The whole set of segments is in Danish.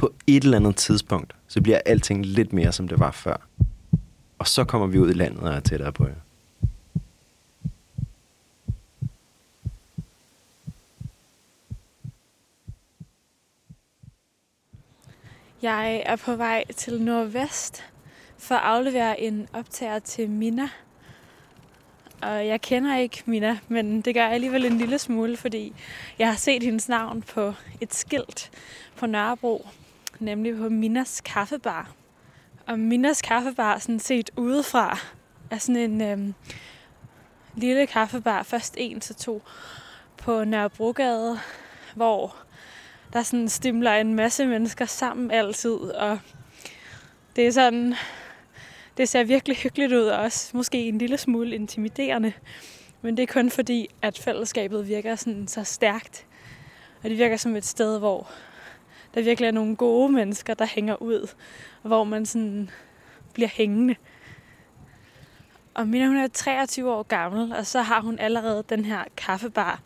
På et eller andet tidspunkt, så bliver alting lidt mere, som det var før. Og så kommer vi ud i landet og er tættere på jer. Jeg er på vej til Nordvest for at aflevere en optager til Mina. Og jeg kender ikke Mina, men det gør jeg alligevel en lille smule, fordi jeg har set hendes navn på et skilt på Nørrebro, nemlig på Minas Kaffebar. Og Minas Kaffebar, sådan set udefra, er sådan en øhm, lille kaffebar, først en til to, på Nørrebrogade, hvor der sådan stimler en masse mennesker sammen altid, og det er sådan, det ser virkelig hyggeligt ud, og også måske en lille smule intimiderende. Men det er kun fordi, at fællesskabet virker sådan så stærkt. Og det virker som et sted, hvor der virkelig er nogle gode mennesker, der hænger ud. Og hvor man sådan bliver hængende. Og Mina, hun er 23 år gammel, og så har hun allerede den her kaffebar.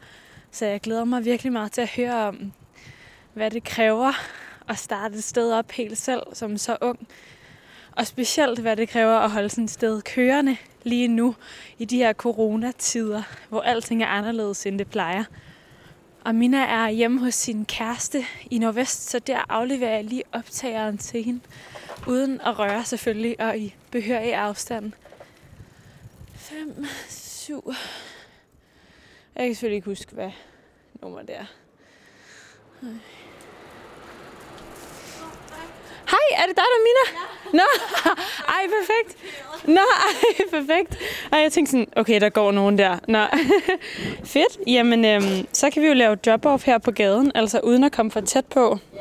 Så jeg glæder mig virkelig meget til at høre om, hvad det kræver at starte et sted op helt selv som så ung. Og specielt, hvad det kræver at holde sådan et sted kørende lige nu i de her coronatider, hvor alting er anderledes, end det plejer. Og Mina er hjemme hos sin kæreste i Nordvest, så der afleverer jeg lige optageren til hende, uden at røre selvfølgelig, og i behørig afstand. 5, 7... Jeg kan selvfølgelig ikke huske, hvad nummer det er. Hej, er det dig, der er Mina? Ja. Nå, ej, perfekt. Nå, ej, perfekt. Og jeg tænkte sådan, okay, der går nogen der. Nå, fedt. Jamen, øhm, så kan vi jo lave drop-off her på gaden, altså uden at komme for tæt på. Ja,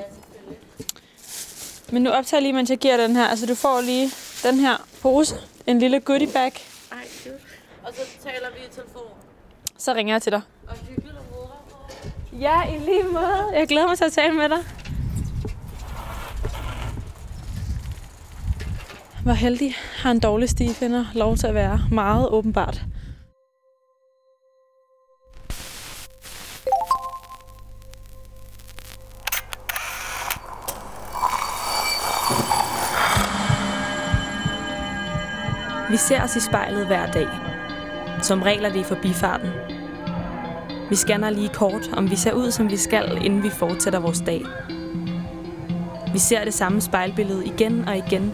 Men nu optager lige, mens jeg giver den her. Altså, du får lige den her pose. En lille goodie bag. Ej, cute. Og så taler vi i telefon. Så ringer jeg til dig. Og hyggeligt møde dig. Ja, i lige måde. Jeg glæder mig til at tale med dig. Hvor heldig har en dårlig stifinder lov til at være meget åbenbart. Vi ser os i spejlet hver dag. Som regel er det i forbifarten. Vi scanner lige kort, om vi ser ud, som vi skal, inden vi fortsætter vores dag. Vi ser det samme spejlbillede igen og igen,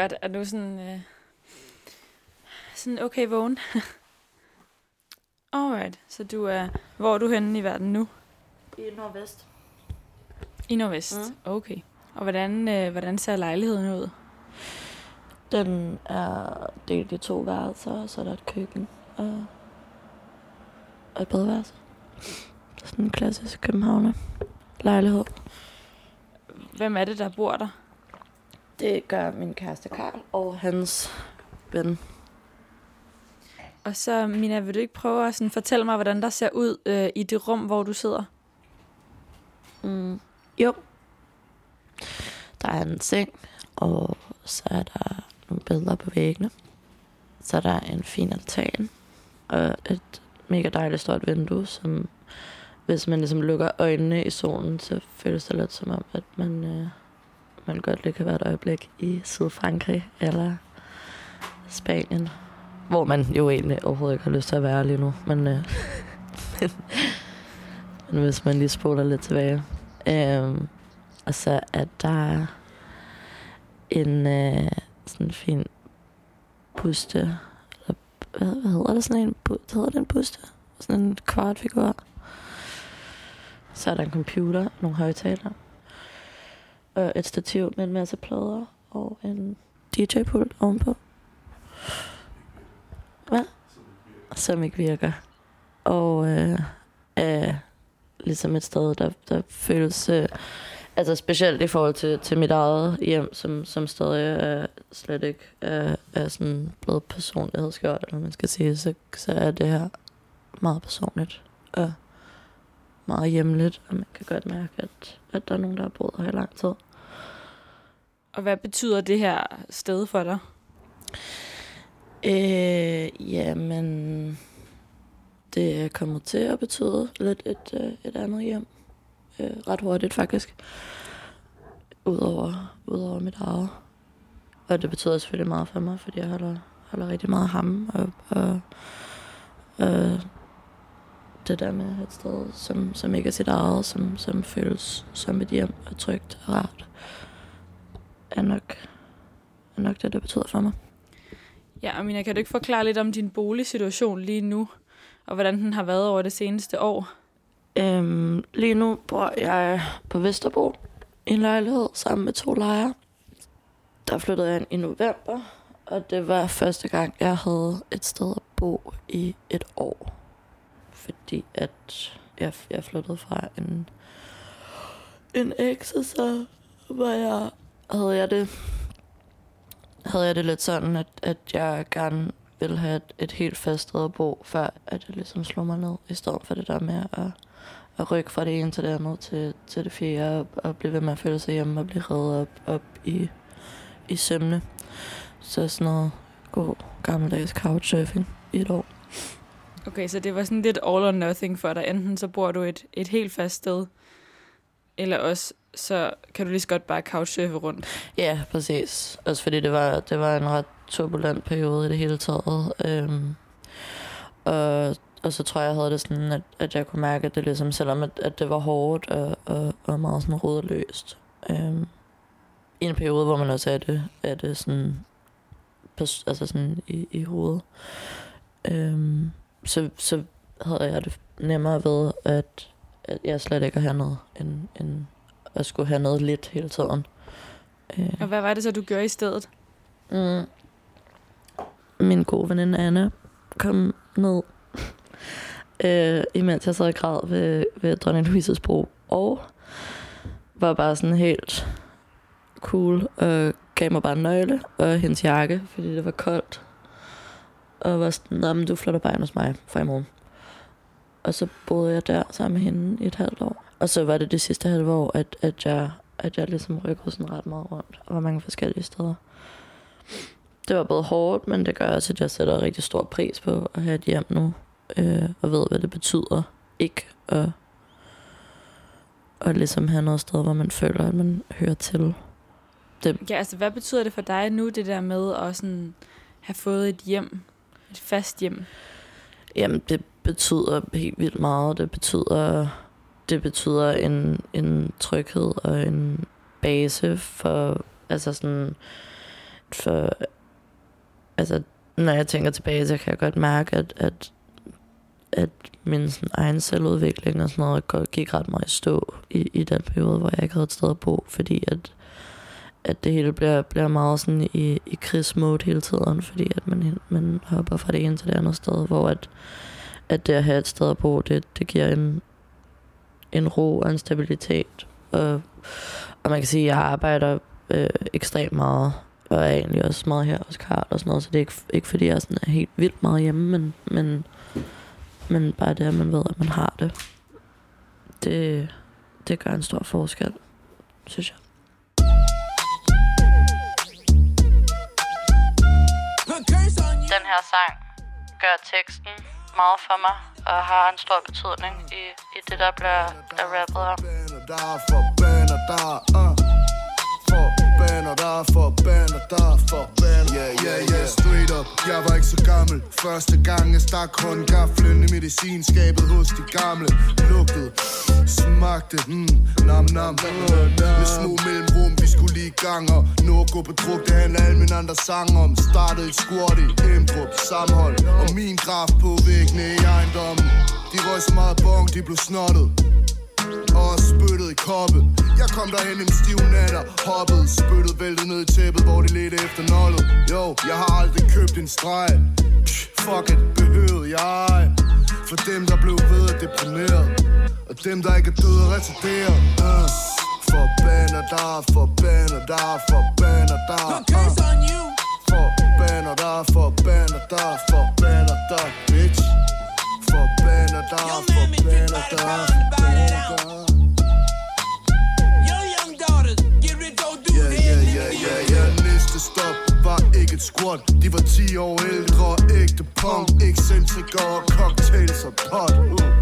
Godt. Er du sådan, øh, sådan okay vågen? Alright. Så du er, hvor er du henne i verden nu? I Nordvest. I Nordvest. Mm. Okay. Og hvordan, øh, hvordan ser lejligheden ud? Den er delt i to værelser, så er der et køkken og, og et badeværelse. Sådan en klassisk københavner lejlighed. Hvem er det, der bor der? Det gør min kæreste Karl og hans ven. Og så, Mina, vil du ikke prøve at sådan fortælle mig, hvordan der ser ud øh, i det rum, hvor du sidder? Mm. Jo. Der er en seng, og så er der nogle billeder på væggene. Så er der en fin altan, og et mega dejligt stort vindue, som hvis man ligesom lukker øjnene i solen, så føles det lidt som om, at man, øh, man godt lige kan være et øjeblik i Sydfrankrig eller Spanien. Hvor man jo egentlig overhovedet ikke har lyst til at være lige nu. Men, øh, men, men hvis man lige spoler lidt tilbage. Øh, og så er der en øh, sådan fin buste. Eller, hvad, hvad hedder det sådan en? hvad hedder den en buste? Sådan en kvartfigur. Så er der en computer, nogle højtalere. Og et stativ med en masse plader og en DJ-pult ovenpå. Hvad? Som ikke virker. Og øh, er ligesom et sted, der, der føles... Øh, altså specielt i forhold til, til mit eget hjem, som, som stadig er slet ikke er, er sådan blevet personlighedsgjort, eller man skal sige, så, så er det her meget personligt og meget hjemligt, og man kan godt mærke, at, at der er nogen, der har boet her i lang tid. Og hvad betyder det her sted for dig? Øh, jamen, det er kommet til at betyde lidt et, øh, et andet hjem. Øh, ret hurtigt faktisk. Udover, udover mit eget. Og det betyder selvfølgelig meget for mig, fordi jeg holder, holder rigtig meget af ham. Og, og, og det der med et sted, som, som ikke er sit eget, som, som føles som et hjem og trygt og rart, er nok, er nok det, det betyder for mig. Ja, og Mina, kan du ikke forklare lidt om din boligsituation lige nu, og hvordan den har været over det seneste år? Øhm, lige nu bor jeg på Vesterbro i en lejlighed sammen med to lejere. Der flyttede jeg ind i november, og det var første gang, jeg havde et sted at bo i et år. Fordi at jeg, jeg flyttede fra en, en eks, og så var jeg, havde jeg det havde jeg det lidt sådan, at, at jeg gerne ville have et, et helt fast sted at bo, før at jeg ligesom slog mig ned, i stedet for det der med at, at rykke fra det ene til det andet til, til det fjerde, og, og blive ved med at føle sig hjemme og blive reddet op, op i, i sømne. Så sådan noget god gammeldags couchsurfing i et år. Okay, så det var sådan lidt all or nothing for dig. Enten så bor du et, et helt fast sted, eller også så kan du lige så godt bare couchsurfe rundt. Ja, præcis. Også fordi det var, det var en ret turbulent periode i det hele taget. Øhm, og, og så tror jeg, jeg havde det sådan, at, at jeg kunne mærke, at det ligesom, selvom at, at det var hårdt og, og, og meget sådan rådløst. Øhm, I en periode, hvor man også er det, er det sådan, altså sådan i, i hovedet. Øhm, så, så havde jeg det nemmere ved, at, at jeg slet ikke har noget end, end at skulle have noget lidt hele tiden. Øh, Og hvad var det så, du gjorde i stedet? Mm. Min gode veninde Anna kom ned, øh, imens jeg sad og græd ved, ved Dronning Louises bro, og var bare sådan helt cool, og gav mig bare en nøgle og hendes jakke, fordi det var koldt. Og var sådan, men du flytter bare ind hos mig fra i morgen. Og så boede jeg der sammen med hende i et halvt år. Og så var det det sidste halve år, at, at, jeg, at jeg ligesom rykkede sådan ret meget rundt. Og var mange forskellige steder. Det var både hårdt, men det gør også, at jeg sætter rigtig stor pris på at have et hjem nu. Øh, og ved, hvad det betyder ikke at, at ligesom have noget sted, hvor man føler, at man hører til. Ja, altså hvad betyder det for dig nu, det der med at sådan have fået et hjem, et fast hjem? Jamen, det betyder helt vildt meget. Det betyder, det betyder en, en tryghed og en base for, altså sådan, for, altså, når jeg tænker tilbage, så kan jeg godt mærke, at, at, at min sådan, egen selvudvikling og sådan noget gik ret meget i stå i, i den periode, hvor jeg ikke havde et sted at bo, fordi at, at det hele bliver, bliver meget sådan i, i krigsmode hele tiden, fordi at man, man hopper fra det ene til det andet sted, hvor at, at det at have et sted at bo, det, det giver en, en ro og en stabilitet. Og, og man kan sige, at jeg arbejder øh, ekstremt meget, og er egentlig også meget her hos Karl og sådan noget, så det er ikke, ikke fordi, jeg sådan er helt vildt meget hjemme, men, men, men bare det, at man ved, at man har det, det, det gør en stor forskel, synes jeg. Her sang gør teksten meget for mig, og har en stor betydning i, i det, der bliver der rappet om. For der, uh. For Benadar, for Benadar, for Yeah, yeah, yeah. straight up. Jeg var ikke så gammel. Første gang jeg stak håndgaflen i medicinskabet hos de gamle. Lugtede, smagte, mm, nam nam. Med små mellemrum, vi skulle lige gang Og nu at gå på druk, det handler alle mine andre sange om. Startede et squat i Emdrup, sammenhold Og min graf på væggene i ejendommen. De røg så meget bong, de blev snottet og spyttet i koppe Jeg kom derhen en stiv natter Hoppet, spyttet, væltet ned i tæppet Hvor de ledte efter nollet Jo, jeg har aldrig købt en streg. Psh, Fuck it, behøvede jeg. For dem der blev ved at deprimeret. Og dem der ikke er døde og retarderet. Uh. Forbander der, forbander der, forbander der uh. Forbander der, forbander der, forbander der, bitch Forbander der, forbander der, forbander der Your young daughters, get rich or do it. ja, ja, ja, ja Næste stop var ikke et squat. De var 10 år ældre, ægte punk. Excentrikere og cocktails og pot.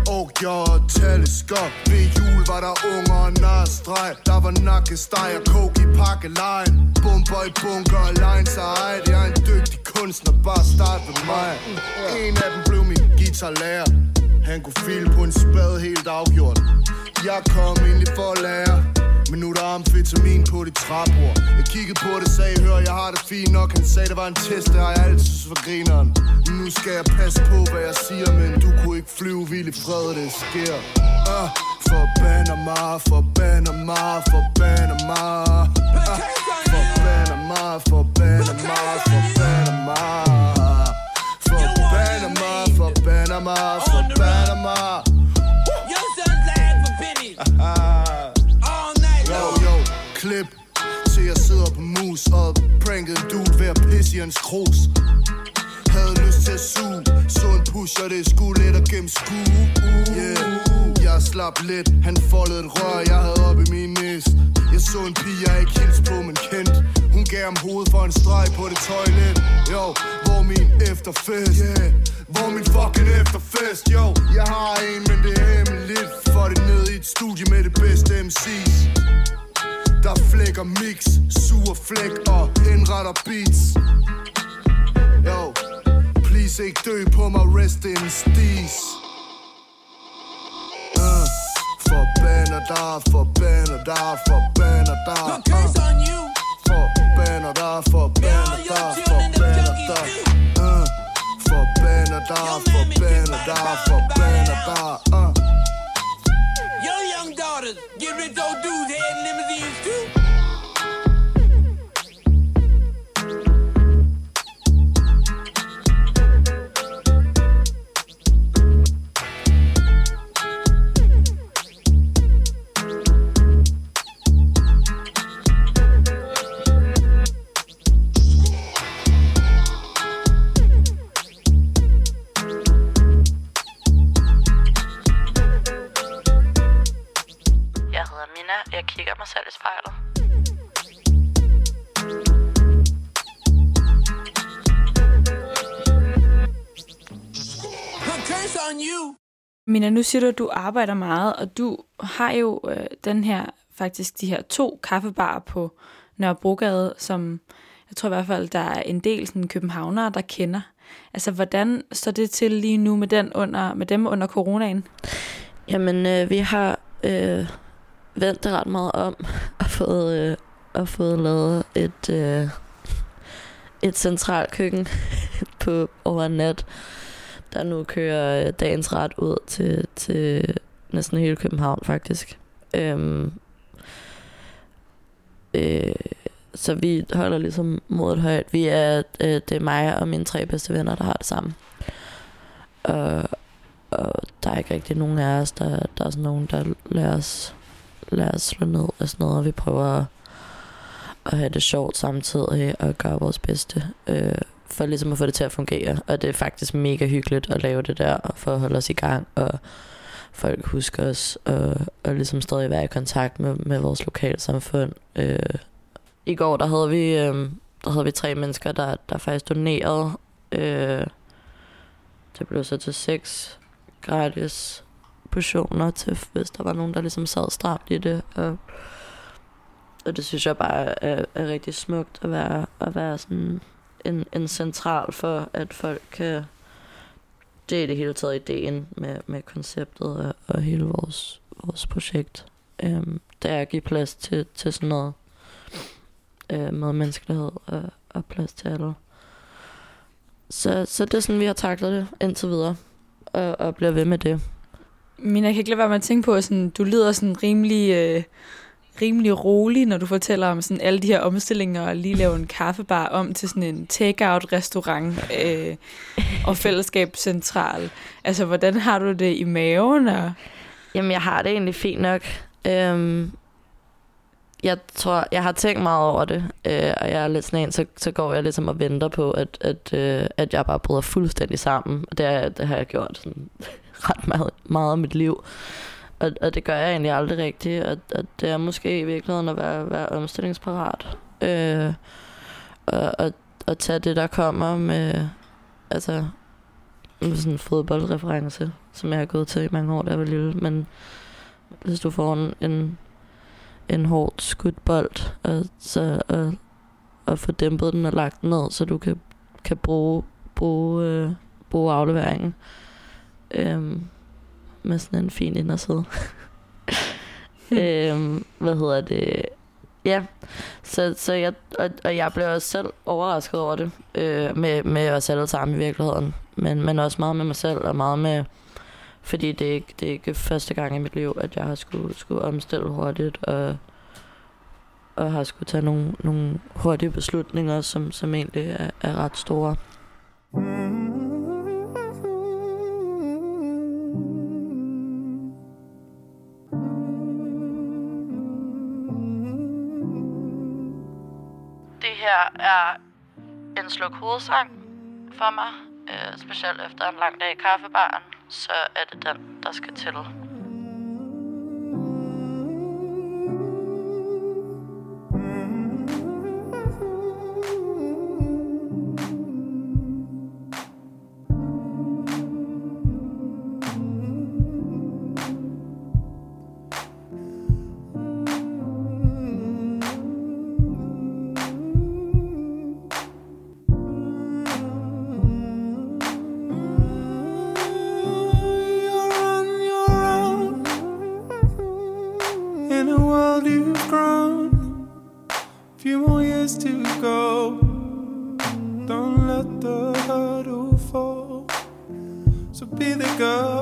Og jeg og teleskop. Ved jul var der unger og narstreg. Der var nakkesteg og coke i pakkelejen. Bomber i bunker og lines og ej Jeg er en dygtig kunstner, bare start med mig. En af dem blev min guitarlærer han kunne file på en spade helt afgjort. Jeg kom egentlig for at lære men nu er der amfetamin på dit træbord. Jeg kiggede på det, sagde, hør, jeg har det fint nok. Han sagde, det var en test, det har jeg altid synes for grineren. Nu skal jeg passe på, hvad jeg siger Men du kunne ikke flyve vild i fred, det sker. Uh, Forbander mig, forbander mig, forbander mig. Uh, Forbander mig, forbander mig, at Kros Havde lyst til at suge Så en pusher, det skulle let at gennemskue Yeah. Jeg slap lidt Han foldede et rør, jeg havde op i min næse Jeg så en pige, jeg ikke hilste på, men kendt. Hun gav ham hovedet for en streg på det toilet. Jo, hvor min efterfest? Yeah. Hvor min fucking efterfest, jo Jeg har en, flækker mix, sur flæk og henretter beats. Jo, please ikke dø på mig, rest in steez uh, Forbander der, forbander der, forbander curse on you. Forbander der, forbander der, forbander der uh, Forbander der, forbander der, forbander der uh. Your young daughters, get rich or do head limousines too. Mina. Jeg kigger mig selv i spejlet. On you. Mina, nu siger du, at du arbejder meget, og du har jo øh, den her, faktisk de her to kaffebarer på Nørrebrogade, som jeg tror i hvert fald, der er en del sådan, københavnere, der kender. Altså, hvordan står det til lige nu med, den under, med dem under coronaen? Jamen, øh, vi har øh, vendt det ret meget om og fået, øh, og fået lavet et, øh, et centralt køkken på over nat, der nu kører øh, dagens ret ud til, til næsten hele København, faktisk. Øhm, øh, så vi holder ligesom modet højt. Vi er, øh, det er mig og mine tre bedste venner, der har det sammen. Og, og der er ikke rigtig nogen af os, der, der er sådan nogen, der lader os, lad os slå ned og sådan noget, og vi prøver at, at have det sjovt samtidig og gøre vores bedste, øh, for ligesom at få det til at fungere. Og det er faktisk mega hyggeligt at lave det der, for at holde os i gang, og folk husker os, og, og ligesom stadig være i kontakt med, med vores lokalsamfund. Øh, I går, der havde vi, øh, der havde vi tre mennesker, der, der faktisk donerede. Øh, det blev så til seks gratis portioner til, hvis der var nogen, der ligesom sad stramt i det. Og, og det synes jeg bare er, er rigtig smukt at være, at være sådan en, en central for, at folk kan... Det er det hele taget ideen med, med konceptet og, og hele vores, vores projekt. Øhm, det er at give plads til, til sådan noget øh, med menneskelighed og, og plads til alle. Så, så det er sådan, vi har taklet det indtil videre, og, og bliver ved med det. Mina, jeg kan ikke lade være med at tænke på, at sådan, du lyder sådan rimelig, øh, rimelig rolig, når du fortæller om sådan alle de her omstillinger, og lige lave en kaffebar om til sådan en take-out-restaurant øh, og fællesskabscentral. Altså, hvordan har du det i maven? Og Jamen, jeg har det egentlig fint nok. Øhm, jeg tror, jeg har tænkt meget over det, øh, og jeg er lidt sådan en, så, så går jeg ligesom og venter på, at, at, øh, at jeg bare bryder fuldstændig sammen. Og det, er- det har jeg gjort sådan ret meget, meget af mit liv. Og, og det gør jeg egentlig aldrig rigtigt, og, og det er måske i virkeligheden at være, være omstillingsparat. Øh, og, og, og tage det, der kommer med, altså, med sådan en fodboldreference, som jeg har gået til i mange år, da jeg var lille. Men hvis du får en, en, en hårdt skudt bold, og, så, og, og få dæmpet den og lagt den ned, så du kan, kan bruge, bruge, øh, bruge afleveringen øhm, med sådan en fin inderside. øhm, hvad hedder det? Ja, så, så jeg, og, og jeg blev også selv overrasket over det, øh, med, med os alle sammen i virkeligheden. Men, men også meget med mig selv, og meget med, fordi det er, ikke, det er ikke første gang i mit liv, at jeg har skulle, skulle omstille hurtigt, og, og har skulle tage nogle, nogle hurtige beslutninger, som, som egentlig er, er ret store. Det her er en sluk hovedsang for mig. Øh, specielt efter en lang dag i kaffebaren, så er det den, der skal til. Be the girl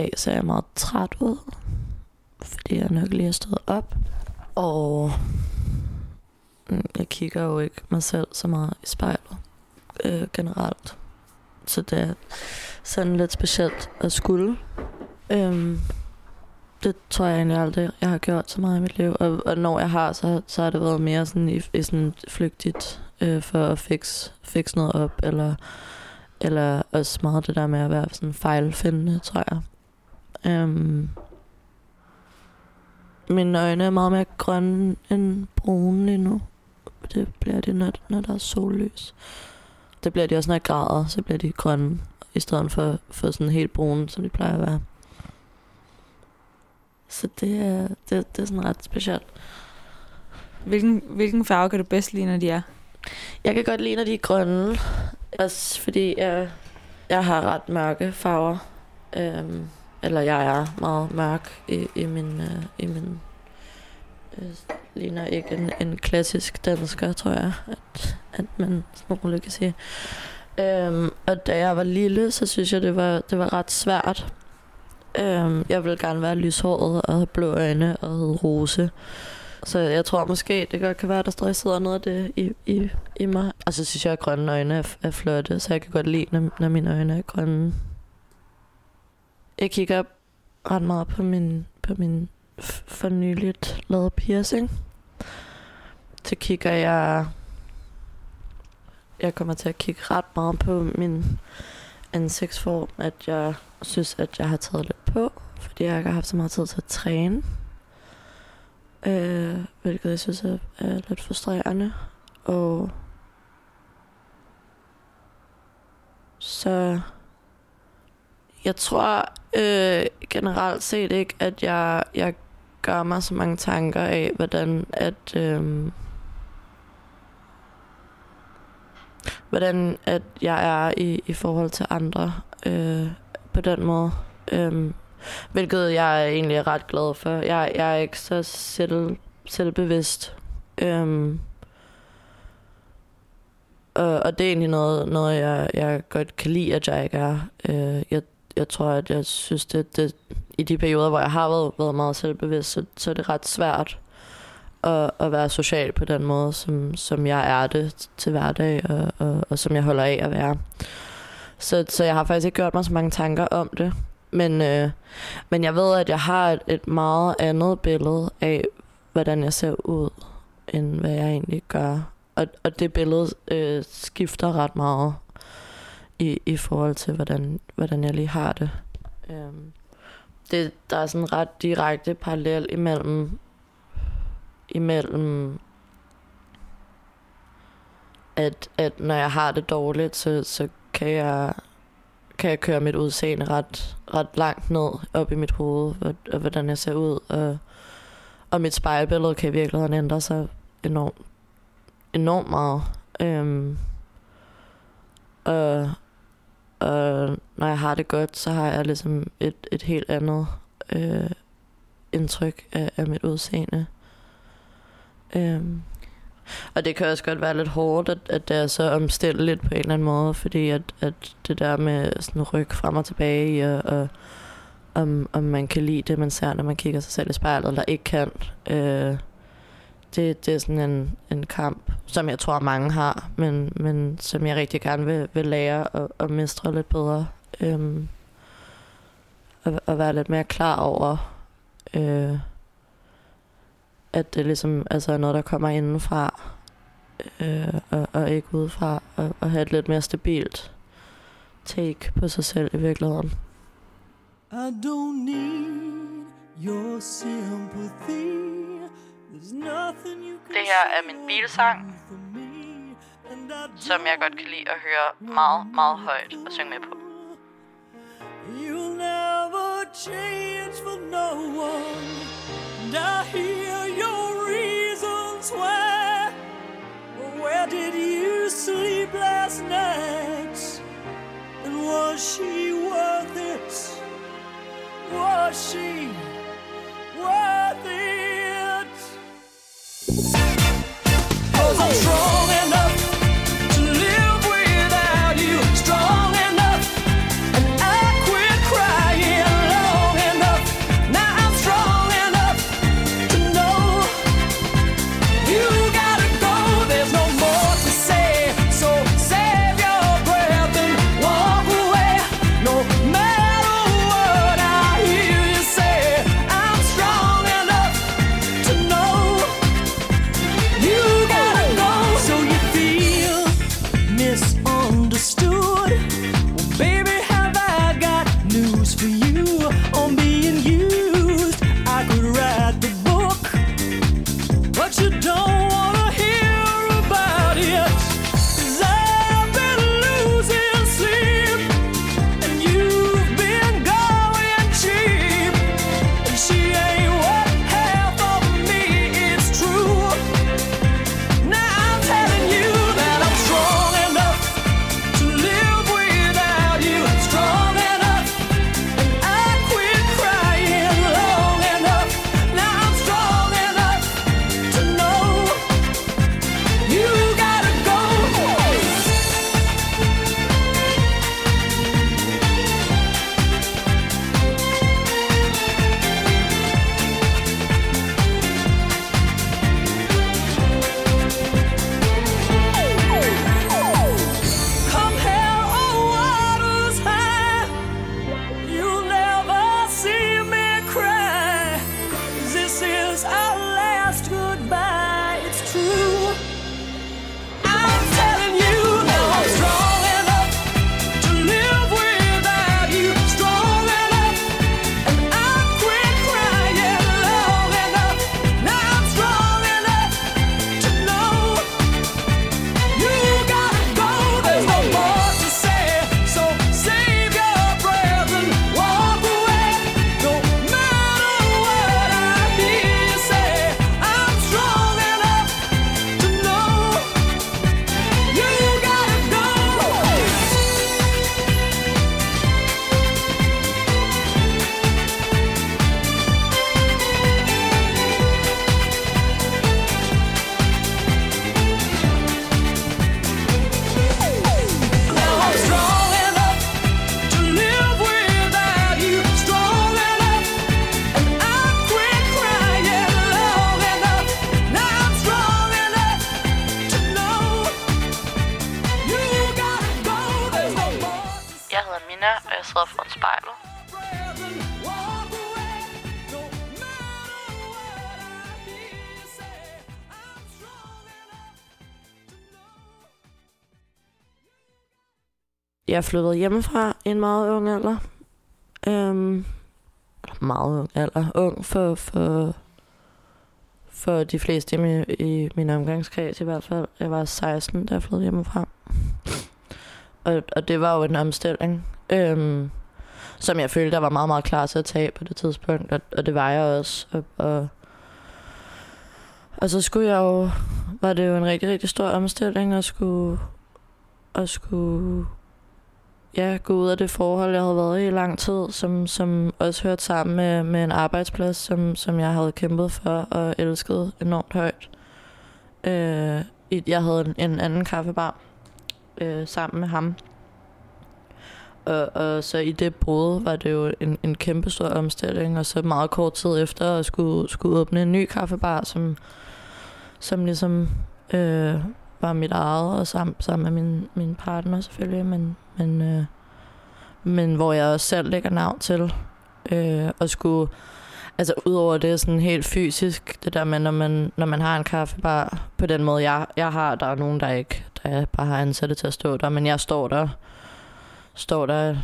dag ser jeg meget træt ud, fordi jeg nok lige har stået op. Og mm, jeg kigger jo ikke mig selv så meget i spejlet øh, generelt. Så det er sådan lidt specielt at skulle. Øhm, det tror jeg egentlig aldrig, jeg har gjort så meget i mit liv. Og, og når jeg har, så, så har det været mere sådan i, i sådan flygtigt øh, for at fikse fix noget op, eller, eller også meget det der med at være sådan fejlfindende, tror jeg. Øhm, mine øjne er meget mere grønne end brune lige nu. Det bliver det, når, når der er sollys. Det bliver de også, når jeg græder, så bliver de grønne, i stedet for, for sådan helt brune, som de plejer at være. Så det er, det, det er sådan ret specielt. Hvilken, hvilken farve kan du bedst lide, når de er? Jeg kan godt lide, når de er grønne. Også fordi jeg, jeg har ret mørke farver. Øhm, eller jeg er meget mørk i, i min... Øh, i min øh, ligner ikke en, en klassisk dansker, tror jeg, at, at man sådan roligt kan sige. Øhm, og da jeg var lille, så synes jeg, det var, det var ret svært. Øhm, jeg ville gerne være lyshåret og have blå øjne og hedde rose. Så jeg tror måske, det godt kan være, der stadig sidder noget af det i, i, i mig. Og så synes jeg, at grønne øjne er, er flotte, så jeg kan godt lide, når, når mine øjne er grønne. Jeg kigger ret meget på min, på min for nyligt lavet piercing. Så kigger jeg... Jeg kommer til at kigge ret meget på min ansigtsform, at jeg synes, at jeg har taget lidt på, fordi jeg ikke har haft så meget tid til at træne. Øh, hvilket jeg synes er, er lidt frustrerende. Og så jeg tror øh, generelt set ikke, at jeg, jeg gør mig så mange tanker af, hvordan at øh, hvordan at jeg er i, i forhold til andre øh, på den måde. Øh, hvilket jeg egentlig er ret glad for. Jeg, jeg er ikke så selv, selvbevidst. Øh, og, og det er egentlig noget, noget jeg, jeg godt kan lide, at jeg ikke er. Øh, jeg, jeg tror, at jeg synes, det, det i de perioder, hvor jeg har været, været meget selvbevidst, så, så er det ret svært at, at være social på den måde, som, som jeg er det til hverdag, og, og, og som jeg holder af at være. Så, så jeg har faktisk ikke gjort mig så mange tanker om det. Men, øh, men jeg ved, at jeg har et, et meget andet billede af, hvordan jeg ser ud, end hvad jeg egentlig gør. Og, og det billede øh, skifter ret meget i, i forhold til, hvordan, hvordan jeg lige har det. Øhm, det. Der er sådan en ret direkte parallel imellem, imellem at, at når jeg har det dårligt, så, så kan jeg kan jeg køre mit udseende ret, ret langt ned op i mit hoved, og, og hvordan jeg ser ud, og, og mit spejlbillede kan i virkeligheden ændre sig enormt, enormt meget. Øhm, og, og når jeg har det godt, så har jeg ligesom et, et helt andet øh, indtryk af, af mit udseende. Øhm. Og det kan også godt være lidt hårdt, at, at det er så omstændeligt på en eller anden måde, fordi at, at det der med sådan ryg frem og tilbage, og, og om, om man kan lide det, man ser, når man kigger sig selv i spejlet, eller ikke kan, øh, det, det er sådan en, en kamp, som jeg tror mange har, men, men som jeg rigtig gerne vil, vil lære at, at mestre lidt bedre. Øhm, og, og være lidt mere klar over, øh, at det ligesom altså er noget, der kommer indenfra, øh, og, og ikke udefra, og, og have et lidt mere stabilt take på sig selv i virkeligheden. I don't need your sympathy. You Det her er min bilsang, som jeg godt kan lide at høre meget, meget højt og synge med på. You'll never change for no one. And I hear your reasons why sleepless nights. And was she worth it? Was she worth it? control. Jeg sidder foran spejlet. Jeg flyttede hjemmefra i en meget ung alder. Øhm, eller meget ung alder. Ung for, for, for de fleste i min, i min omgangskreds i hvert fald. Jeg var 16, da jeg flyttede hjemmefra. Og, og det var jo en omstilling, øhm, som jeg følte, der var meget, meget klar til at tage på det tidspunkt. Og, og det var jeg også. Og, og, og så skulle jeg jo... Var det jo en rigtig, rigtig stor omstilling at skulle... At skulle ja, gå ud af det forhold, jeg havde været i i lang tid, som, som også hørte sammen med, med en arbejdsplads, som, som jeg havde kæmpet for og elsket enormt højt. Øh, jeg havde en, en anden kaffebar øh, sammen med ham. Og, og så i det brud var det jo en, en kæmpe stor omstilling, og så meget kort tid efter at skulle, skulle åbne en ny kaffebar, som, som ligesom øh, var mit eget, og sammen, sammen med min, min partner selvfølgelig, men, men, øh, men hvor jeg også selv lægger navn til. Øh, og skulle, altså udover det sådan helt fysisk, det der med, når man, når man har en kaffebar, på den måde jeg, jeg har, der er nogen, der ikke, der bare har ansatte til at stå der, men jeg står der, står der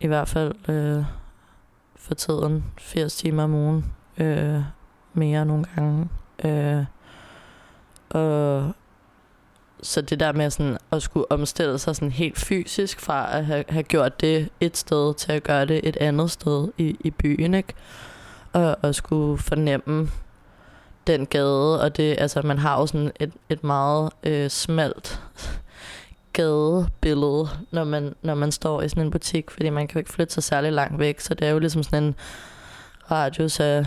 i hvert fald øh, for tiden 80 timer om ugen, øh, mere nogle gange. Øh, og så det der med sådan at skulle omstille sig sådan helt fysisk fra at have, have gjort det et sted til at gøre det et andet sted i, i byen, ikke? Og, og skulle fornemme den gade, og det, altså man har jo sådan et, et meget øh, smalt gadebillede, når man, når man står i sådan en butik, fordi man kan jo ikke flytte sig særlig langt væk, så det er jo ligesom sådan en radius af,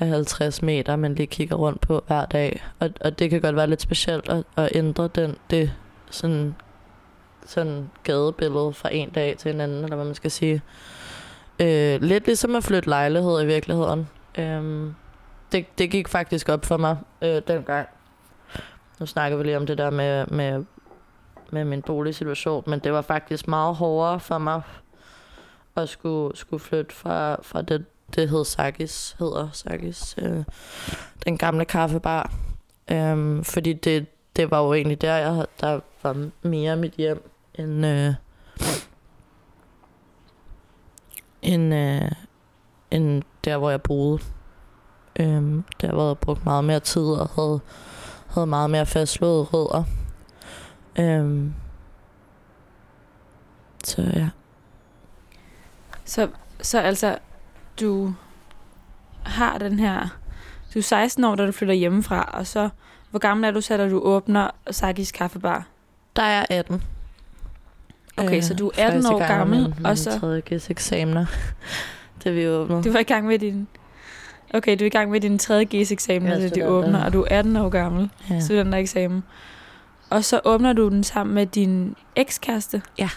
af 50 meter, man lige kigger rundt på hver dag. Og, og det kan godt være lidt specielt at, at ændre den, det sådan, sådan gadebillede fra en dag til en anden, eller hvad man skal sige. Øh, lidt ligesom at flytte lejlighed i virkeligheden. Øh, det, det gik faktisk op for mig øh, dengang. Nu snakker vi lige om det der med, med, med min boligsituation, men det var faktisk meget hårdere for mig at skulle, skulle flytte fra, fra det, det hed Sakis, hedder Sakis, øh, den gamle kaffebar. Øhm, fordi det, det var jo egentlig der, jeg, der var mere mit hjem, end, øh, end, øh, end der, hvor jeg boede. Øhm, der hvor jeg brugt meget mere tid og havde, havde meget mere fastslået rødder. Øhm, så ja. Så, så altså, du har den her... Du er 16 år, da du flytter hjemmefra, og så... Hvor gammel er du så, da du åbner Sakis Kaffebar? Der er jeg 18. Okay, så du er 18 første år gammel, og så- 3. G's eksamener, da vi åbnede. Du var i gang med din... Okay, du er i gang med din 3. G's eksamen, Ja, da de åbner, og du er 18 år gammel. Ja. Studentereksamen. Og så åbner du den sammen med din ekskæreste? Ja.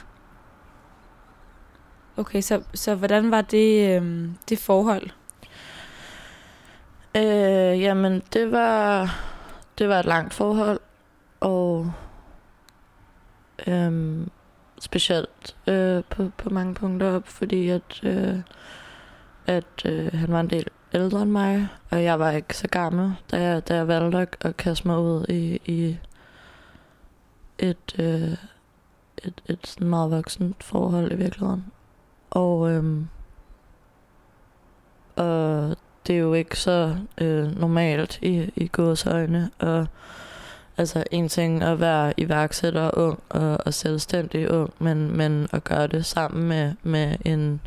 Okay, så, så hvordan var det, øhm, det forhold? Øh, jamen, det var, det var et langt forhold, og øhm, specielt øh, på, på mange punkter, fordi at, øh, at øh, han var en del ældre end mig, og jeg var ikke så gammel, da jeg, da jeg valgte at, at kaste mig ud i, i et, øh, et, et sådan meget voksent forhold i virkeligheden. Og, øh, og det er jo ikke så øh, normalt i, i gåsøjne. Og, altså en ting at være iværksætter ung og, og selvstændig ung, men, men at gøre det sammen med, med en,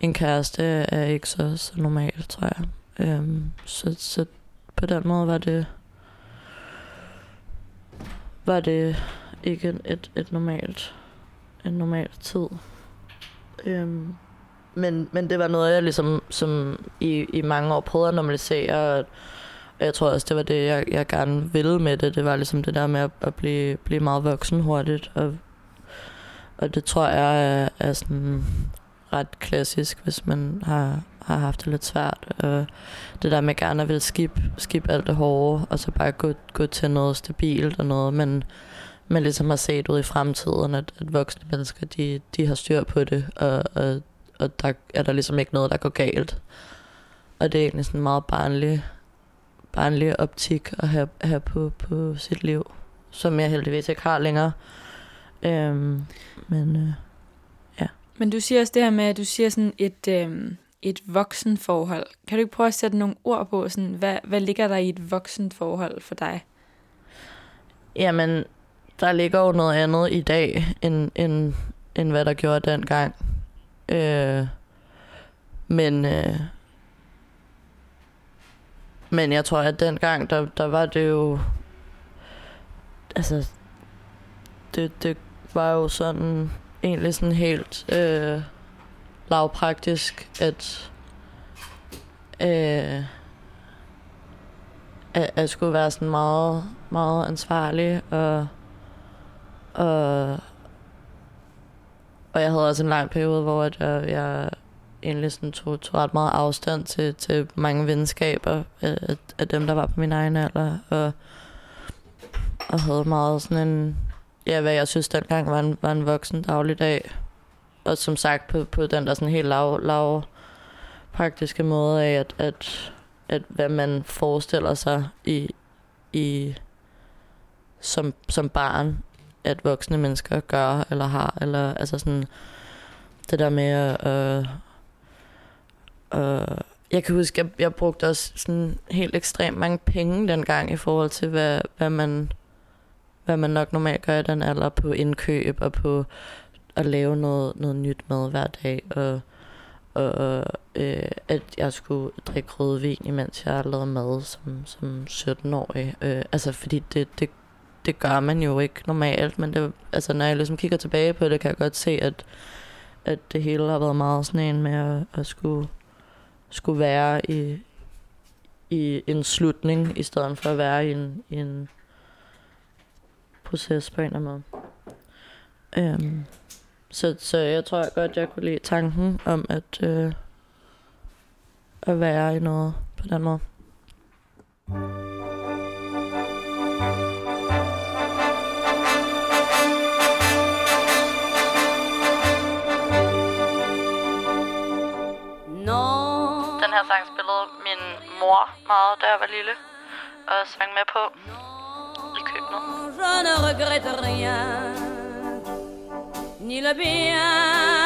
en kæreste er ikke så, så normalt, tror jeg. Øhm, så, så på den måde var det var det ikke et, et, normalt en normal tid. Øhm, men, men det var noget, jeg ligesom som i, i mange år prøvede at normalisere. Og jeg tror også, det var det, jeg, jeg gerne ville med det. Det var ligesom det der med at, at blive, blive meget voksen hurtigt. Og, og det tror jeg er, er sådan ret klassisk, hvis man har, har haft det lidt svært. Og det der med gerne at ville skip, skip alt det hårde, og så bare gå, gå til noget stabilt og noget, men, men ligesom har set ud i fremtiden, at, at voksne mennesker, de, de har styr på det, og, og, og der er der ligesom ikke noget, der går galt. Og det er egentlig sådan en meget barnlig, barnlig optik at have, have på, på sit liv, som jeg heldigvis ikke har længere. Øhm, men øh, Men du siger også det her med, at du siger sådan et, øh, et voksenforhold. Kan du ikke prøve at sætte nogle ord på, sådan, hvad, hvad ligger der i et voksenforhold for dig? Jamen, der ligger jo noget andet i dag, end, end, end hvad der gjorde dengang. Øh, men, øh, men jeg tror, at dengang, der, der var det jo... Altså, det, det var jo sådan egentlig sådan helt øh, lavpraktisk, at øh, at at skulle være sådan meget, meget ansvarlig, og, og, og jeg havde også en lang periode, hvor at jeg, jeg egentlig sådan tog, tog ret meget afstand til, til mange venskaber øh, af, af dem, der var på min egen alder, og, og havde meget sådan en, ja, hvad jeg synes dengang var en, var en voksen dagligdag, og som sagt på, på den der sådan helt lav, lav praktiske måde af, at, at at hvad man forestiller sig i, i som, som barn, at voksne mennesker gør eller har, eller altså sådan det der med at øh, øh, jeg kan huske, jeg, jeg brugte også sådan helt ekstremt mange penge dengang i forhold til, hvad, hvad man hvad man nok normalt gør i den alder på indkøb og på at lave noget, noget nyt mad hver dag og og øh, at jeg skulle drikke rødvin, imens jeg lavede mad som, som 17-årig. Øh, altså, fordi det, det, det gør man jo ikke normalt, men det, altså, når jeg ligesom kigger tilbage på det, kan jeg godt se, at, at det hele har været meget sådan en med at, at skulle, skulle være i, i en slutning, i stedet for at være i en, i en proces på en eller anden måde. Øhm, så, så jeg tror godt, jeg kunne lide tanken om at, øh, at være i noget på den måde. Den her sang spillede min mor meget, da jeg var lille, og sang med på i køkkenet. Ni le bien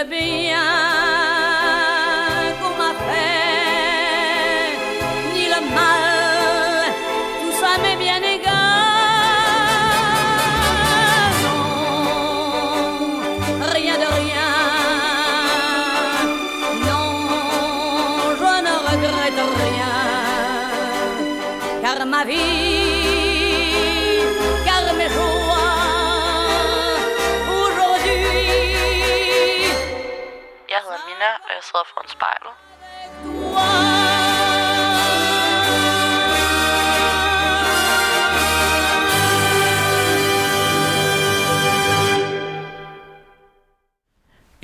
to be.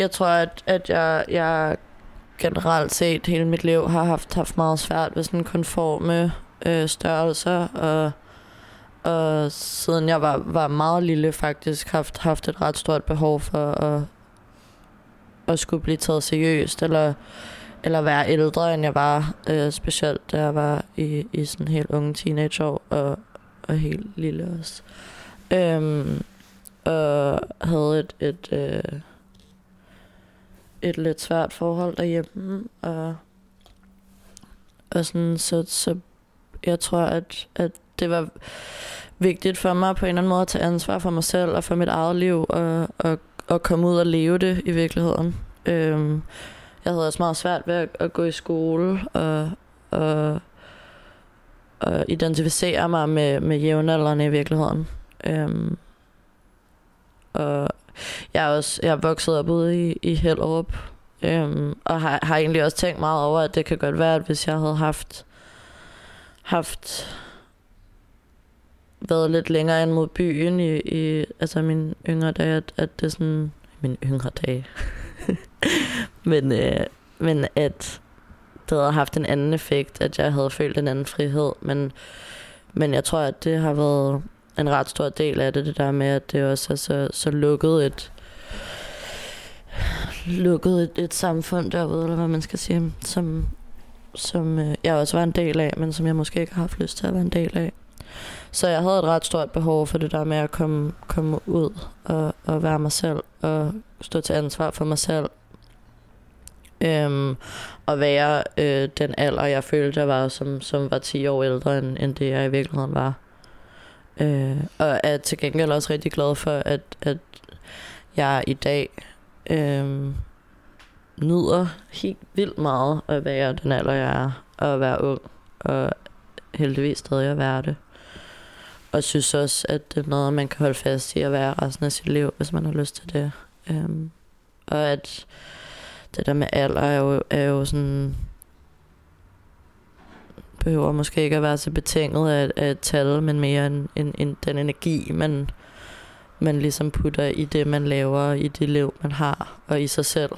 Jeg tror, at, at jeg, jeg generelt set hele mit liv har haft, haft meget svært ved sådan konforme øh, størrelser, og, og siden jeg var, var meget lille faktisk haft, haft et ret stort behov for at, at skulle blive taget seriøst, eller, eller være ældre, end jeg var, øh, specielt da jeg var i, i sådan helt unge teenageår, og, og helt lille også. Øhm, og havde et, et, øh, et lidt svært forhold derhjemme, og, og sådan, så, så jeg tror, at, at det var vigtigt for mig på en eller anden måde at tage ansvar for mig selv og for mit eget liv, og, og, og komme ud og leve det i virkeligheden. Øhm, jeg havde også meget svært ved at, at gå i skole og, og, og identificere mig med, med jævnaldrende i virkeligheden. Øhm, og jeg er også jeg er vokset op ude i, i Hellerup, øhm, og har, har egentlig også tænkt meget over, at det kan godt være, at hvis jeg havde haft haft været lidt længere ind mod byen i, i altså mine yngre dage, at, at det sådan, mine yngre dage, men, øh, men at det havde haft en anden effekt, at jeg havde følt en anden frihed, men, men jeg tror, at det har været en ret stor del af det, det der med, at det også er så, så lukket et lukket et, et samfund derude, eller hvad man skal sige, som, som øh, jeg også var en del af, men som jeg måske ikke har haft lyst til at være en del af. Så jeg havde et ret stort behov for det der med at komme, komme ud og, og være mig selv, og stå til ansvar for mig selv. Øhm, og være øh, den alder, jeg følte, jeg var, som, som var 10 år ældre, end, end det jeg i virkeligheden var. Øh, og er til gengæld også rigtig glad for, at, at jeg i dag øh, nyder helt vildt meget at være den alder, jeg er, og at være ung, og heldigvis stadig at være det. og synes også, at det er noget, man kan holde fast i at være resten af sit liv, hvis man har lyst til det. Øh, og at det der med alder er jo, er jo sådan behøver måske ikke at være så betinget af, af et tal, men mere en, en, en, den energi, man, man ligesom putter i det, man laver, i det liv, man har, og i sig selv.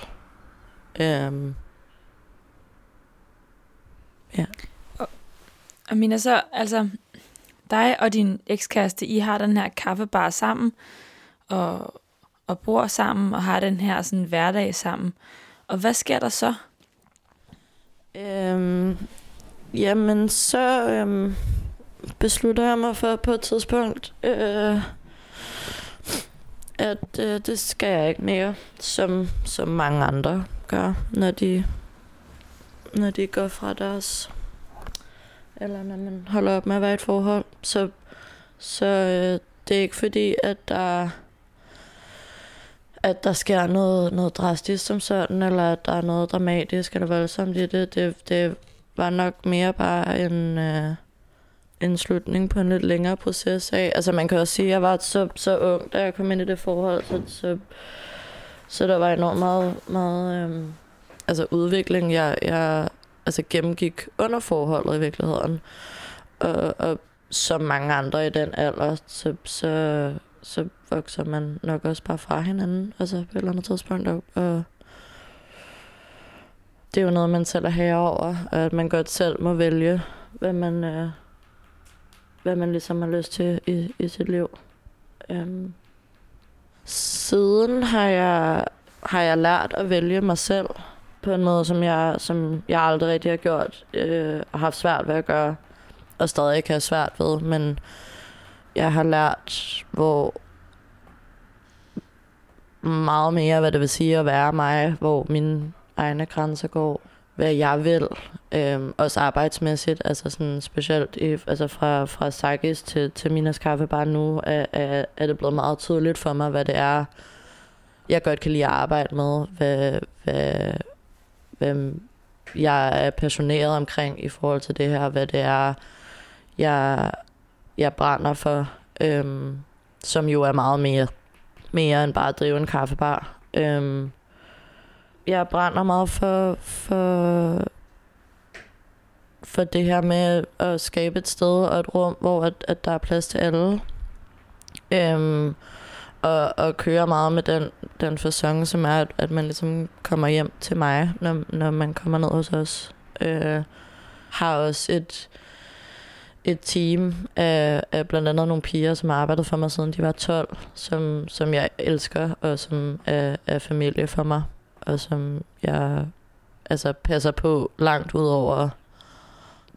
Øhm, ja. Og Mina, så altså, dig og din ekskæreste, I har den her kaffebar sammen, og, og bor sammen, og har den her sådan hverdag sammen. Og hvad sker der så? Øhm, jamen, så øhm, beslutter jeg mig for på et tidspunkt, øh, at øh, det skal jeg ikke mere, som, som mange andre gør, når de, når de går fra deres, eller når man holder op med at være i et forhold. Så, så øh, det er ikke fordi, at der at der sker noget, noget drastisk som sådan, eller at der er noget dramatisk eller voldsomt i det. Det, det var nok mere bare en, øh, en slutning på en lidt længere proces af. Altså man kan også sige, at jeg var så, så ung, da jeg kom ind i det forhold, så, så, så der var enormt meget, meget øh, altså udvikling, jeg, jeg altså gennemgik under forholdet i virkeligheden. Og, og som mange andre i den alder, så, så, så vokser man nok også bare fra hinanden, altså på et eller andet tidspunkt. Og, og det er jo noget, man selv er herover, og at man godt selv må vælge, hvad man, øh, hvad man ligesom har lyst til i, i sit liv. Øhm. siden har jeg, har jeg lært at vælge mig selv på en måde, som jeg, som jeg aldrig rigtig har gjort, øh, og haft svært ved at gøre, og stadig ikke har svært ved, men jeg har lært, hvor meget mere, hvad det vil sige at være mig, hvor mine egne grænser går, hvad jeg vil, øhm, også arbejdsmæssigt, altså sådan specielt i, altså fra, fra Sakis til, til Minas Kaffe bare nu, er, er, er det blevet meget tydeligt for mig, hvad det er, jeg godt kan lide at arbejde med, hvad, hvad, hvad jeg er passioneret omkring i forhold til det her, hvad det er, jeg, jeg brænder for, øhm, som jo er meget mere, mere end bare at drive en kaffebar. Øhm, jeg brænder meget for, for, for det her med at skabe et sted og et rum, hvor at, at der er plads til alle. Øhm, og, og køre meget med den, den fasong, som er, at, at man ligesom kommer hjem til mig, når, når man kommer ned hos os. Øh, har også et, et team af, af blandt andet nogle piger, som har arbejdet for mig siden de var 12, som, som jeg elsker, og som er, er familie for mig, og som jeg altså, passer på langt ud over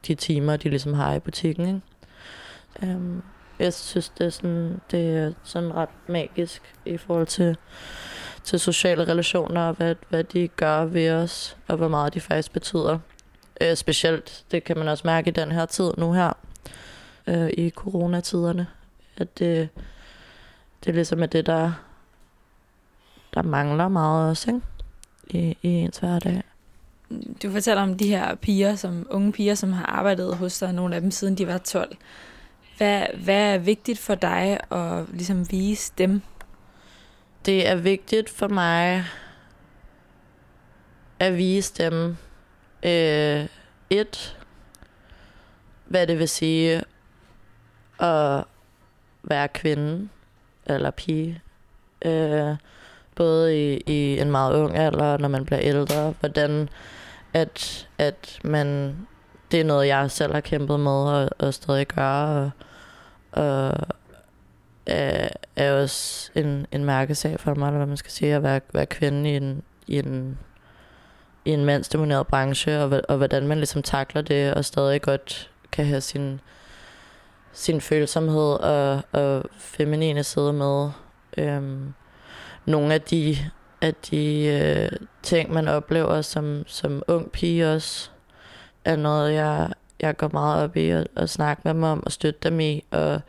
de timer, de ligesom har i butikken. Ikke? Um, jeg synes, det er, sådan, det er sådan ret magisk i forhold til, til sociale relationer, og hvad, hvad de gør ved os, og hvor meget de faktisk betyder. Uh, specielt, det kan man også mærke i den her tid nu her, uh, i coronatiderne, at det, det ligesom er det, der, der mangler meget også, ikke? I, i ens hverdag. Du fortæller om de her piger, som unge piger, som har arbejdet hos dig, nogle af dem siden de var 12. Hvad, hvad er vigtigt for dig at ligesom vise dem? Det er vigtigt for mig at vise dem øh, et, hvad det vil sige at være kvinde eller pige. Øh, både i, i en meget ung alder, når man bliver ældre, hvordan at, at man, det er noget, jeg selv har kæmpet med og, og stadig gør, og, og er, er også en, en mærkesag for mig, eller hvad man skal sige, at være, være kvinde i en, i en, i en mandsdomineret branche, og, og hvordan man ligesom takler det, og stadig godt kan have sin, sin følsomhed og, og feminine side med. Øhm, nogle af de, af de øh, ting, man oplever som, som ung pige også, er noget, jeg, jeg går meget op i at, at snakke med dem om og støtte dem i. Og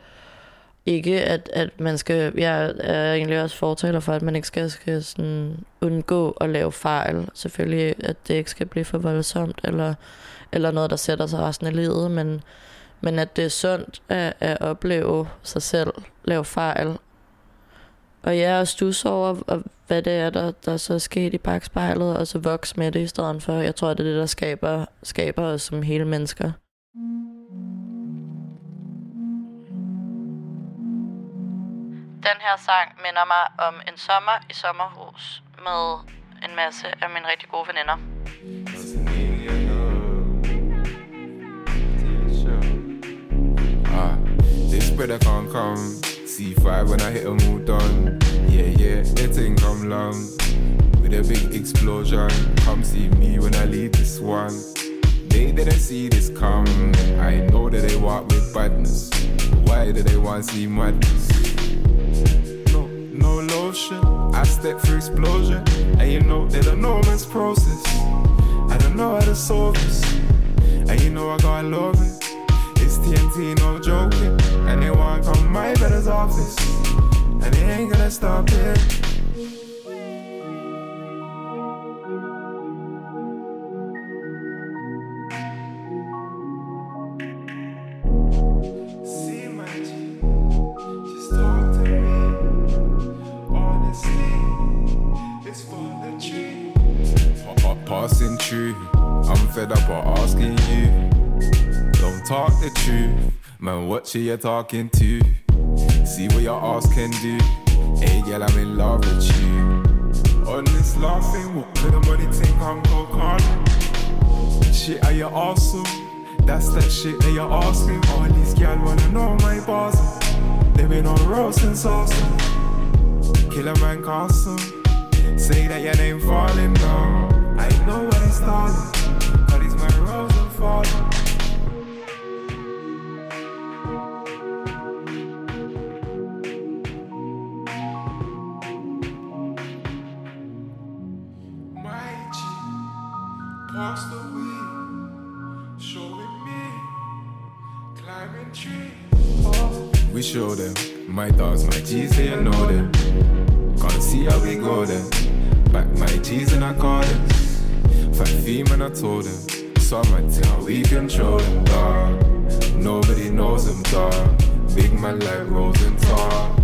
ikke, at, at man skal... Jeg er egentlig også fortaler for, at man ikke skal, skal sådan undgå at lave fejl. Selvfølgelig, at det ikke skal blive for voldsomt, eller, eller noget, der sætter sig resten af livet, men, Men at det er sundt at, at opleve sig selv, lave fejl. Og ja, at stusse over, og hvad det er, der, der så er sket i bagspejlet, og så vokse med det i stedet for. Jeg tror, det er det, der skaber, skaber os som hele mennesker. Den her sang minder mig om en sommer i sommerhus med en masse af mine rigtig gode veninder. Ah, this brother can't come. C5 when I hit them all done. Yeah, yeah, it ain't come long. With a big explosion. Come see me when I leave this one. They didn't see this coming. I know that they walk with badness. Why do they want to see madness? No, no lotion. I step through explosion. And you know they don't know man's process. I don't know how to solve this. And you know I gotta love it. It's TNT, no joking. Anyone come my better's office, and he ain't gonna stop it. Passing through, I'm fed up of asking you. Don't talk the truth man. What you talking to? See what your ass can do. Hey, girl, I'm in love with you. On this laughing, what could the money think I'm go calling? Shit, are you awesome? That's that shit that you're asking. All these gal wanna know my boss. They been on road since awesome. Killer man Carson. Say that your name falling down. I know what it's starting. But it's my rose and falling. My dogs, my G's, they know them. Gonna see how we go then. Back my G's in accordance. Fat theme and I told them. Summer till we control them, dog. Nobody knows them, dog. Big man like Rosenthal.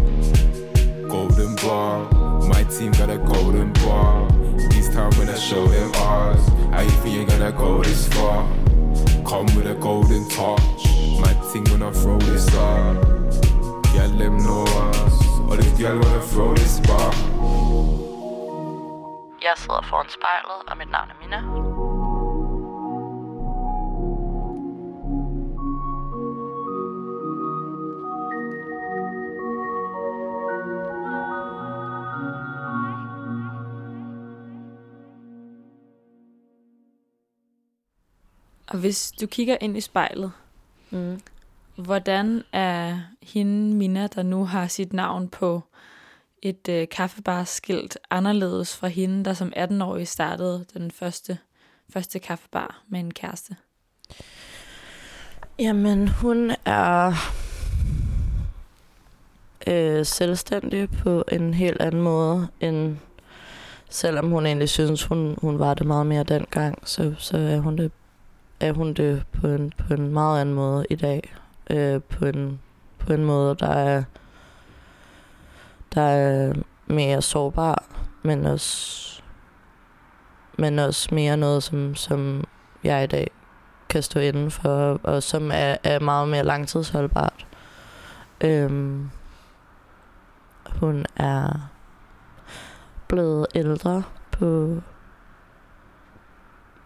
Golden bar. My team got a golden bar. This time when I show them ours. I think you ain't gonna go this far. Come with a golden touch. My thing when I throw this up. Girl, them know us. All this girl wanna throw this bar. Jeg sidder foran spejlet, og mit navn er Mina. Og hvis du kigger ind i spejlet, Mm hvordan er hende, Mina, der nu har sit navn på et øh, kaffebarskilt anderledes fra hende, der som 18-årig startede den første, første kaffebar med en kæreste? Jamen, hun er øh, selvstændig på en helt anden måde, end selvom hun egentlig synes, hun, hun var det meget mere dengang, så, så er hun det, er hun det på, en, på en meget anden måde i dag. Øh, på, en, på en måde, der er, der er mere sårbar, men også, men også mere noget, som, som jeg i dag kan stå inden for, og som er, er meget mere langtidsholdbart. Øhm, hun er blevet ældre på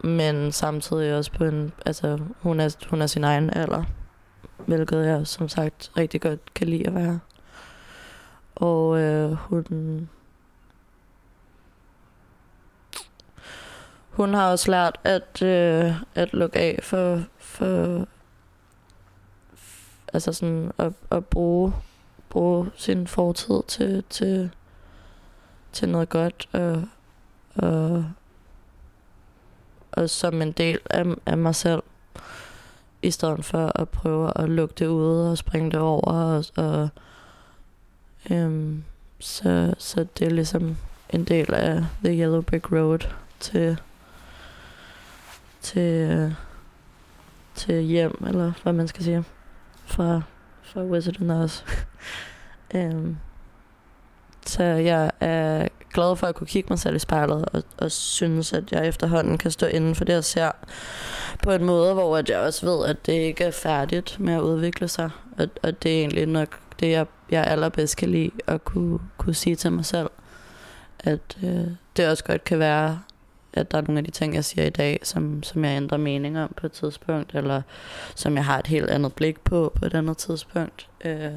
men samtidig også på en altså hun er hun er sin egen alder hvilket jeg som sagt rigtig godt kan lide at være. Og øh, hun hun har også lært at øh, at lukke af for for altså sådan at, at bruge bruge sin fortid til til til noget godt og og og som en del af, af mig selv i stedet for at prøve at lukke det ude og springe det over og, og øhm, så, så det er ligesom en del af The Yellow Brick Road til til øh, til hjem eller hvad man skal sige fra, fra Wizard and Oz. øhm, så jeg er glad for at kunne kigge mig selv i spejlet, og, og synes, at jeg efterhånden kan stå inden for det, jeg ser på en måde, hvor at jeg også ved, at det ikke er færdigt med at udvikle sig. Og, og det er egentlig nok det, jeg, jeg allerbedst kan lide at kunne, kunne sige til mig selv. At øh, det også godt kan være, at der er nogle af de ting, jeg siger i dag, som, som jeg ændrer mening om på et tidspunkt, eller som jeg har et helt andet blik på på et andet tidspunkt. Øh,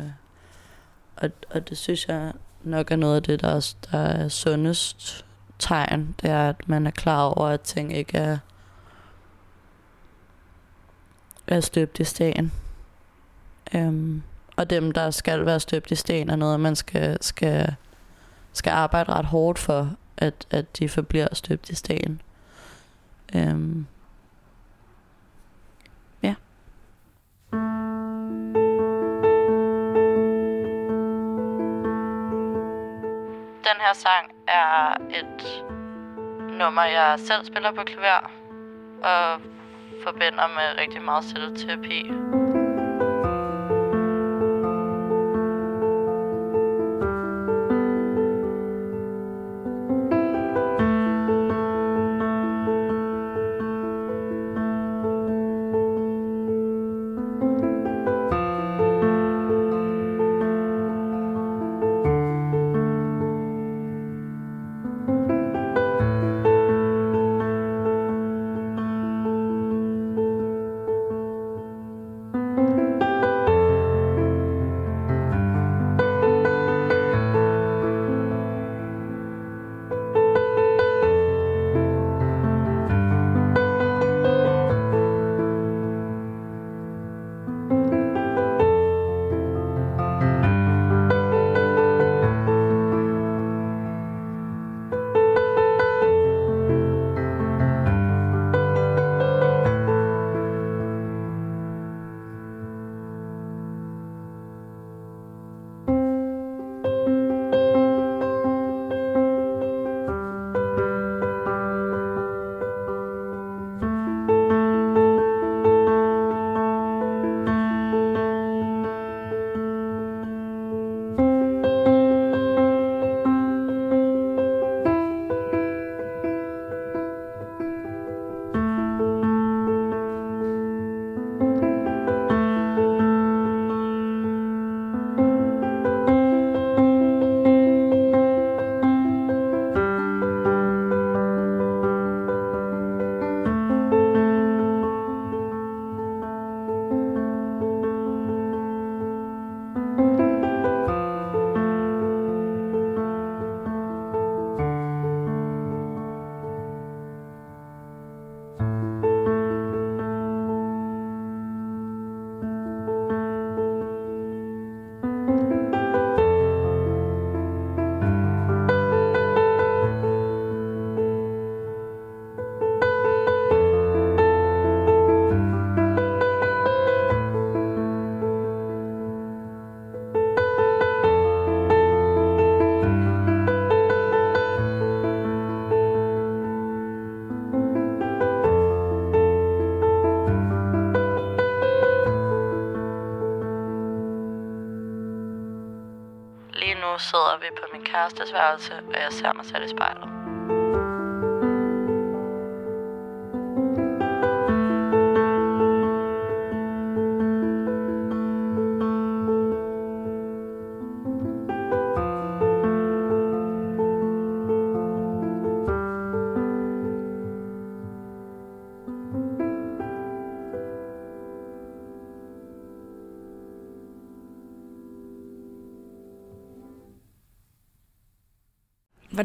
og, og det synes jeg nok er noget af det, der er, der er sundest tegn. Det er, at man er klar over, at ting ikke er, er støbt i sten. Øhm, og dem, der skal være støbt i sten, er noget, man skal, skal, skal arbejde ret hårdt for, at, at de forbliver støbt i sten. Øhm, her sang er et nummer, jeg selv spiller på klaver, og forbinder med rigtig meget selvterapi. terapi. På kærestes værelse, og jeg ser mig selv i spejlet.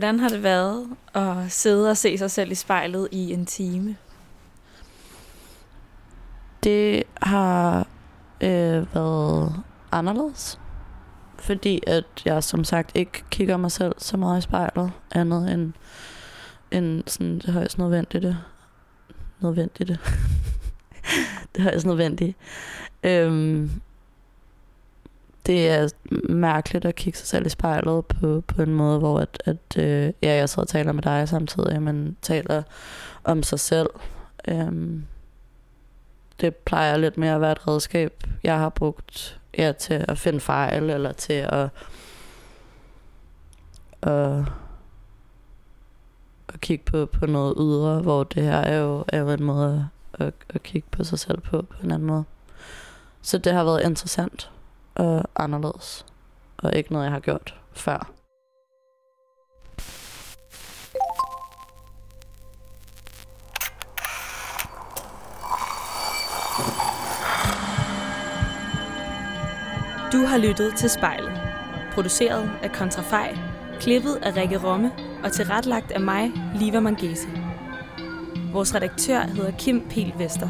Hvordan har det været at sidde og se sig selv i spejlet i en time? Det har øh, været anderledes. Fordi at jeg som sagt ikke kigger mig selv så meget i spejlet, andet end, end sådan det højst nødvendige. Nødvendige. det højst nødvendige. Øhm, det er mærkeligt at kigge sig selv i spejlet på, på en måde, hvor at, at øh, ja, jeg sidder og taler med dig samtidig, men taler om sig selv. Øhm, det plejer lidt mere at være et redskab, jeg har brugt ja, til at finde fejl, eller til at, at, at kigge på, på noget ydre, hvor det her er jo, er jo en måde at, at kigge på sig selv på, på en anden måde. Så det har været interessant og anderledes, og ikke noget, jeg har gjort før. Du har lyttet til Spejlet. Produceret af Kontrafej, klippet af Rikke Romme og tilretlagt af mig, Liva Mangese. Vores redaktør hedder Kim Pil Vester.